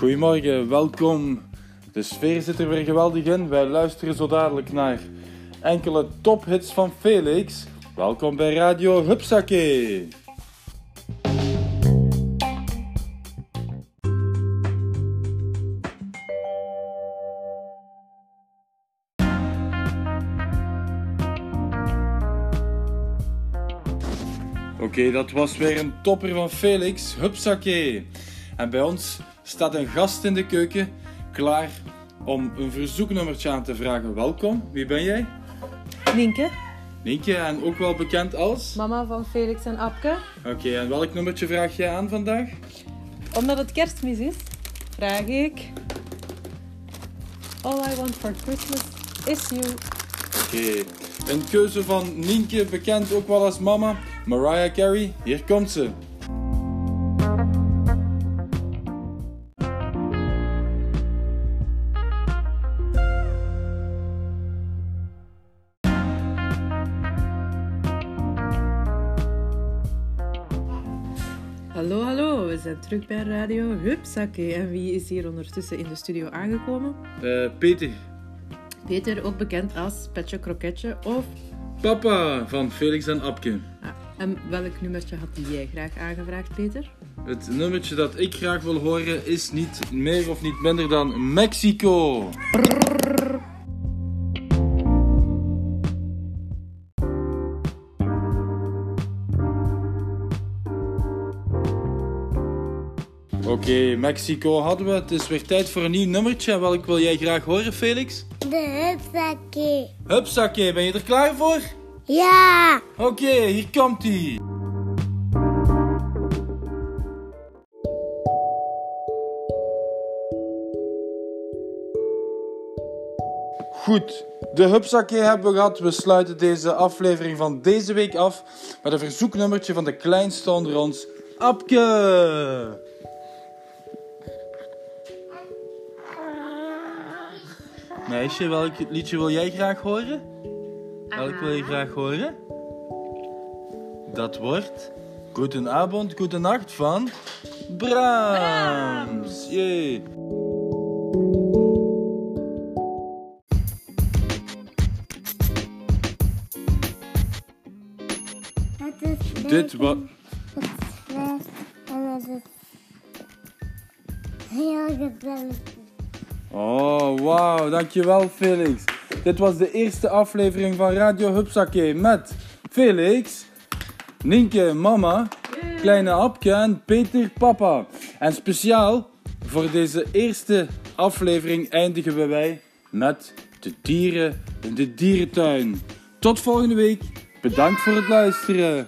Goedemorgen, welkom. De sfeer zit er weer geweldig in. Wij luisteren zo dadelijk naar enkele tophits van Felix. Welkom bij Radio Hupsake. Oké, dat was weer een topper van Felix, Hupsake. En bij ons staat een gast in de keuken, klaar om een verzoeknummertje aan te vragen. Welkom, wie ben jij? Nienke, Nienke, en ook wel bekend als? mama van Felix en Apke. Oké, en welk nummertje vraag jij aan vandaag? Omdat het kerstmis is, vraag ik... All I want for Christmas is you. Oké, een keuze van Nienke, bekend ook wel als mama, Mariah Carey. Hier komt ze. Hallo, hallo. We zijn terug bij Radio Hupsake. En wie is hier ondertussen in de studio aangekomen? Eh, Peter, Peter, ook bekend als Petje Kroketje of... papa van Felix en Apke. Ah, en welk nummertje had jij graag aangevraagd, Peter? Het nummertje dat ik graag wil horen is niet meer of niet minder dan Mexico. Oké, Mexico hadden we. Het is weer tijd voor een nieuw nummertje. Welk wil jij graag horen, Felix? De hupsakje. Hupsakee, ben je er klaar voor? Ja. Oké, hier komt ie. Goed, de hupsakee hebben we gehad. We sluiten deze aflevering van deze week af met een verzoeknummertje van de kleinste onder ons, Apke. Meisje, welk liedje wil jij graag horen? Welk wil je graag horen? Dat wordt Goedenavond, Goedenacht van Brahms. Jee. Het is Dit wat. slecht en het is heel gezellig. Oh, wauw, dankjewel Felix. Dit was de eerste aflevering van Radio Hupsake met Felix, Nienke, mama, kleine Apke en Peter, papa. En speciaal voor deze eerste aflevering eindigen we wij met de dieren in de dierentuin. Tot volgende week. Bedankt voor het luisteren.